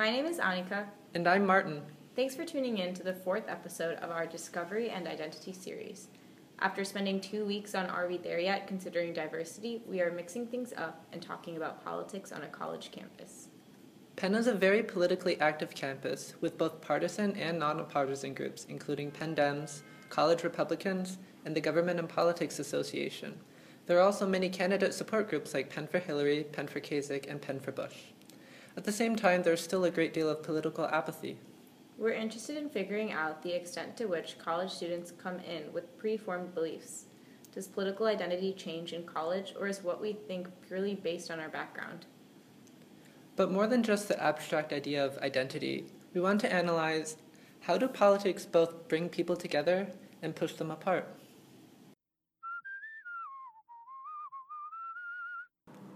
My name is Annika. And I'm Martin. Thanks for tuning in to the fourth episode of our Discovery and Identity series. After spending two weeks on Are We There Yet considering diversity, we are mixing things up and talking about politics on a college campus. Penn is a very politically active campus with both partisan and nonpartisan groups, including Penn Dems, College Republicans, and the Government and Politics Association. There are also many candidate support groups like Penn for Hillary, Penn for Kasich, and Penn for Bush. At the same time, there's still a great deal of political apathy. We're interested in figuring out the extent to which college students come in with preformed beliefs. Does political identity change in college, or is what we think purely based on our background? But more than just the abstract idea of identity, we want to analyze how do politics both bring people together and push them apart?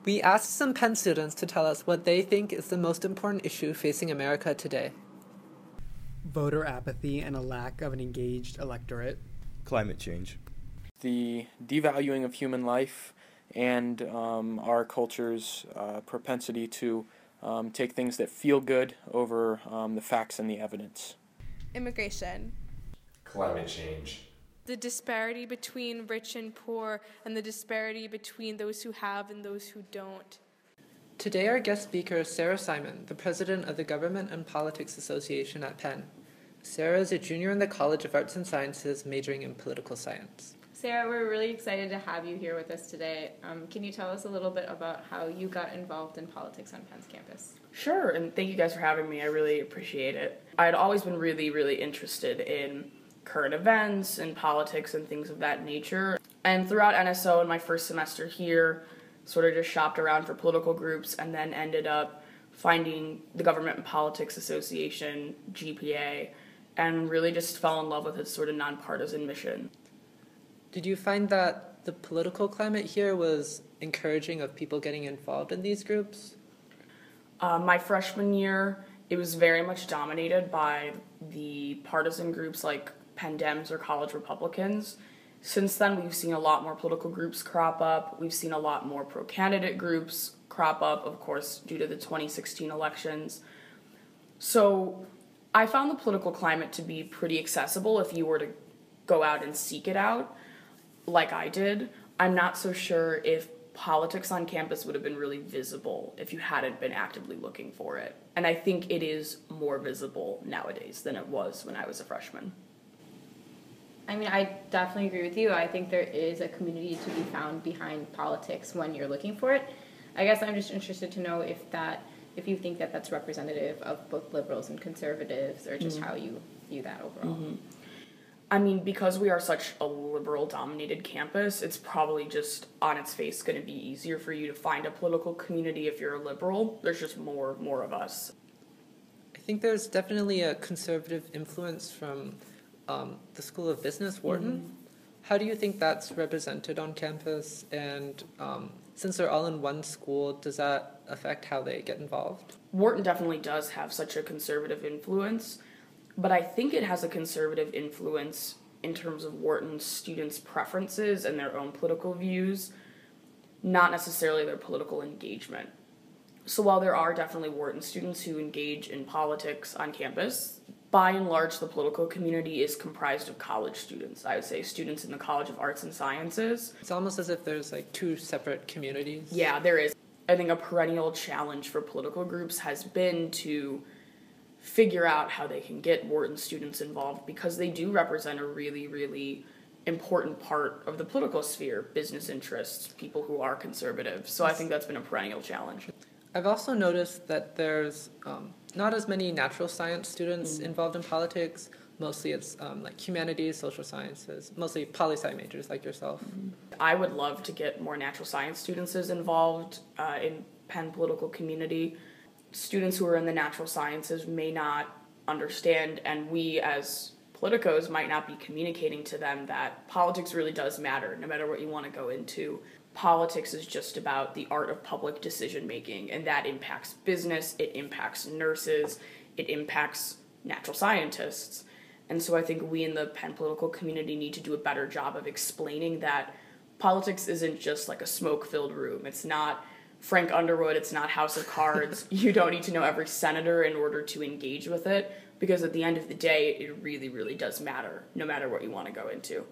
We asked some Penn students to tell us what they think is the most important issue facing America today. Voter apathy and a lack of an engaged electorate. Climate change. The devaluing of human life and um, our culture's uh, propensity to um, take things that feel good over um, the facts and the evidence. Immigration. Climate change. The disparity between rich and poor, and the disparity between those who have and those who don't. Today, our guest speaker is Sarah Simon, the president of the Government and Politics Association at Penn. Sarah is a junior in the College of Arts and Sciences, majoring in political science. Sarah, we're really excited to have you here with us today. Um, can you tell us a little bit about how you got involved in politics on Penn's campus? Sure, and thank you guys for having me. I really appreciate it. I had always been really, really interested in current events and politics and things of that nature. And throughout NSO in my first semester here, sort of just shopped around for political groups and then ended up finding the Government and Politics Association, GPA, and really just fell in love with its sort of nonpartisan mission. Did you find that the political climate here was encouraging of people getting involved in these groups? Uh, my freshman year, it was very much dominated by the partisan groups like Penn Dems or College Republicans. Since then, we've seen a lot more political groups crop up. We've seen a lot more pro candidate groups crop up, of course, due to the 2016 elections. So I found the political climate to be pretty accessible if you were to go out and seek it out like I did, I'm not so sure if politics on campus would have been really visible if you hadn't been actively looking for it. And I think it is more visible nowadays than it was when I was a freshman. I mean, I definitely agree with you. I think there is a community to be found behind politics when you're looking for it. I guess I'm just interested to know if that if you think that that's representative of both liberals and conservatives or just mm-hmm. how you view that overall. Mm-hmm. I mean, because we are such a liberal dominated campus, it's probably just on its face going to be easier for you to find a political community if you're a liberal. There's just more more of us. I think there's definitely a conservative influence from um, the School of Business, Wharton. Mm-hmm. How do you think that's represented on campus? And um, since they're all in one school, does that affect how they get involved? Wharton definitely does have such a conservative influence but I think it has a conservative influence in terms of Wharton's students' preferences and their own political views, not necessarily their political engagement. So while there are definitely Wharton students who engage in politics on campus, by and large, the political community is comprised of college students. I would say students in the College of Arts and Sciences. It's almost as if there's like two separate communities. Yeah, there is. I think a perennial challenge for political groups has been to figure out how they can get Wharton students involved because they do represent a really, really important part of the political sphere business interests, people who are conservative. So I think that's been a perennial challenge. I've also noticed that there's um, not as many natural science students mm-hmm. involved in politics. Mostly it's um, like humanities, social sciences, mostly poli sci majors like yourself. Mm-hmm. I would love to get more natural science students involved uh, in Penn political community students who are in the natural sciences may not understand, and we as politicos might not be communicating to them that politics really does matter, no matter what you want to go into. Politics is just about the art of public decision making, and that impacts business, it impacts nurses, it impacts natural scientists. And so I think we in the Penn political community need to do a better job of explaining that politics isn't just like a smoke filled room. It's not Frank Underwood, it's not House of Cards. you don't need to know every senator in order to engage with it because at the end of the day, it really, really does matter, no matter what you want to go into.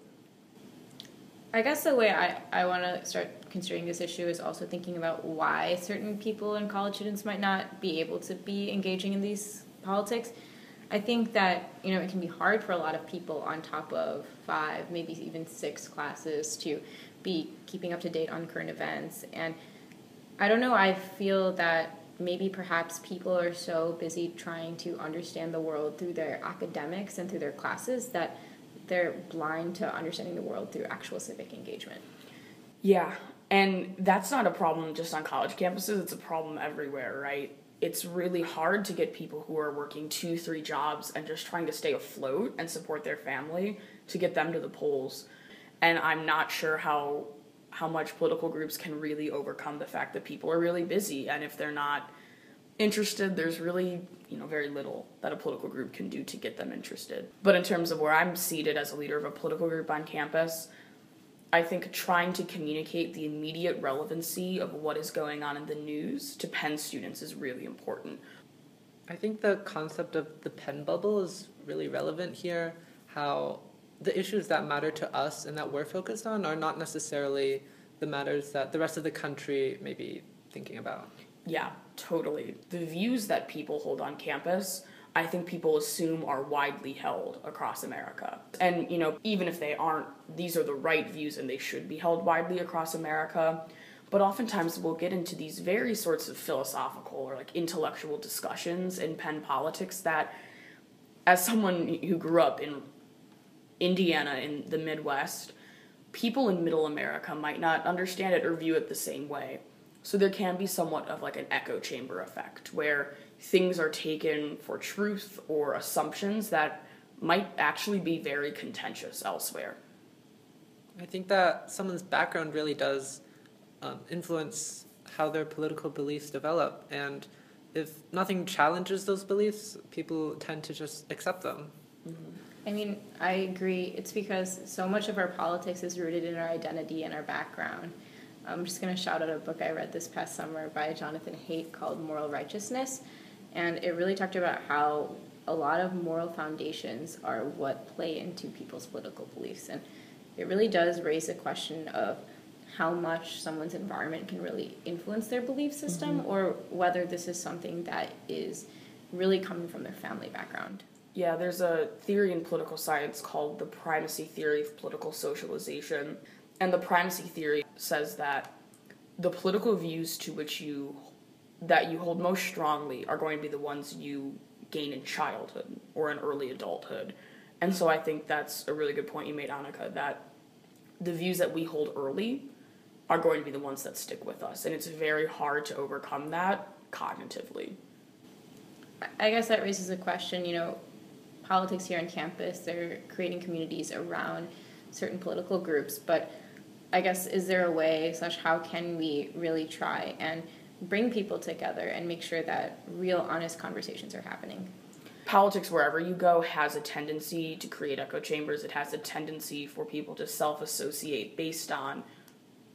I guess the way I, I want to start considering this issue is also thinking about why certain people and college students might not be able to be engaging in these politics. I think that you know it can be hard for a lot of people on top of five, maybe even six classes to be keeping up to date on current events. And I don't know. I feel that maybe perhaps people are so busy trying to understand the world through their academics and through their classes that they're blind to understanding the world through actual civic engagement. Yeah, and that's not a problem just on college campuses, it's a problem everywhere, right? It's really hard to get people who are working two, three jobs and just trying to stay afloat and support their family to get them to the polls. And I'm not sure how how much political groups can really overcome the fact that people are really busy and if they're not interested, there's really, you know, very little that a political group can do to get them interested. But in terms of where I'm seated as a leader of a political group on campus, I think trying to communicate the immediate relevancy of what is going on in the news to Penn students is really important. I think the concept of the Penn bubble is really relevant here. How the issues that matter to us and that we're focused on are not necessarily the matters that the rest of the country may be thinking about. Yeah, totally. The views that people hold on campus, I think people assume are widely held across America. And, you know, even if they aren't, these are the right views and they should be held widely across America. But oftentimes we'll get into these very sorts of philosophical or like intellectual discussions in Penn politics that, as someone who grew up in Indiana in the Midwest, people in middle America might not understand it or view it the same way. So there can be somewhat of like an echo chamber effect where things are taken for truth or assumptions that might actually be very contentious elsewhere. I think that someone's background really does um, influence how their political beliefs develop. And if nothing challenges those beliefs, people tend to just accept them. Mm-hmm. I mean, I agree. It's because so much of our politics is rooted in our identity and our background. I'm just going to shout out a book I read this past summer by Jonathan Haidt called Moral Righteousness. And it really talked about how a lot of moral foundations are what play into people's political beliefs. And it really does raise the question of how much someone's environment can really influence their belief system mm-hmm. or whether this is something that is really coming from their family background. Yeah, there's a theory in political science called the primacy theory of political socialization and the primacy theory says that the political views to which you that you hold most strongly are going to be the ones you gain in childhood or in early adulthood. And so I think that's a really good point you made, Annika, that the views that we hold early are going to be the ones that stick with us. And it's very hard to overcome that cognitively. I guess that raises a question, you know, politics here on campus, they're creating communities around certain political groups, but I guess is there a way slash how can we really try and bring people together and make sure that real honest conversations are happening? Politics wherever you go has a tendency to create echo chambers. It has a tendency for people to self-associate based on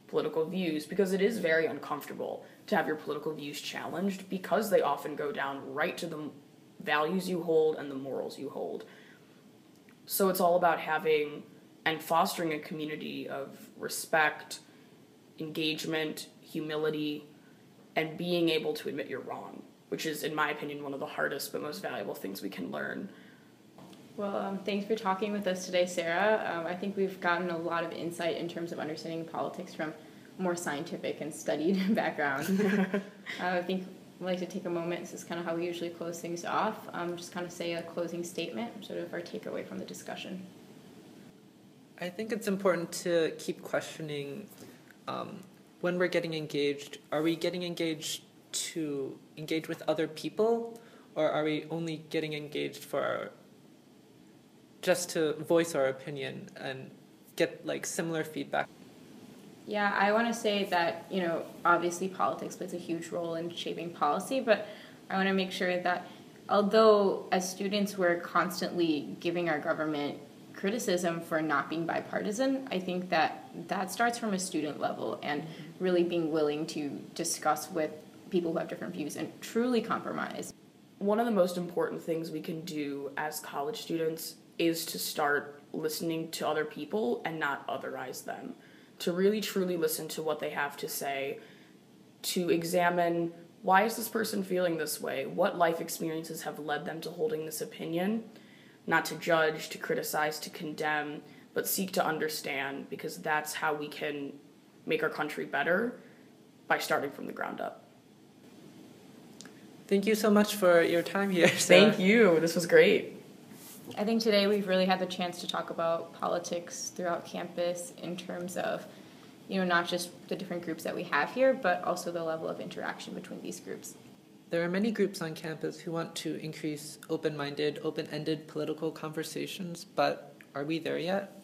political views because it is very uncomfortable to have your political views challenged because they often go down right to the values you hold and the morals you hold. So it's all about having and fostering a community of respect, engagement, humility, and being able to admit you're wrong, which is, in my opinion, one of the hardest but most valuable things we can learn. Well, um, thanks for talking with us today, Sarah. Um, I think we've gotten a lot of insight in terms of understanding politics from more scientific and studied background. uh, I think I'd like to take a moment. This is kind of how we usually close things off. Um, just kind of say a closing statement, sort of our takeaway from the discussion. I think it's important to keep questioning um, when we're getting engaged. Are we getting engaged to engage with other people, or are we only getting engaged for our, just to voice our opinion and get like similar feedback? Yeah, I want to say that you know obviously politics plays a huge role in shaping policy, but I want to make sure that although as students we're constantly giving our government criticism for not being bipartisan. I think that that starts from a student level and really being willing to discuss with people who have different views and truly compromise. One of the most important things we can do as college students is to start listening to other people and not otherize them. To really truly listen to what they have to say, to examine why is this person feeling this way? What life experiences have led them to holding this opinion? Not to judge, to criticize, to condemn, but seek to understand because that's how we can make our country better by starting from the ground up. Thank you so much for your time here. Sarah. Thank you. This was great. I think today we've really had the chance to talk about politics throughout campus in terms of, you know, not just the different groups that we have here, but also the level of interaction between these groups. There are many groups on campus who want to increase open minded, open ended political conversations, but are we there yet?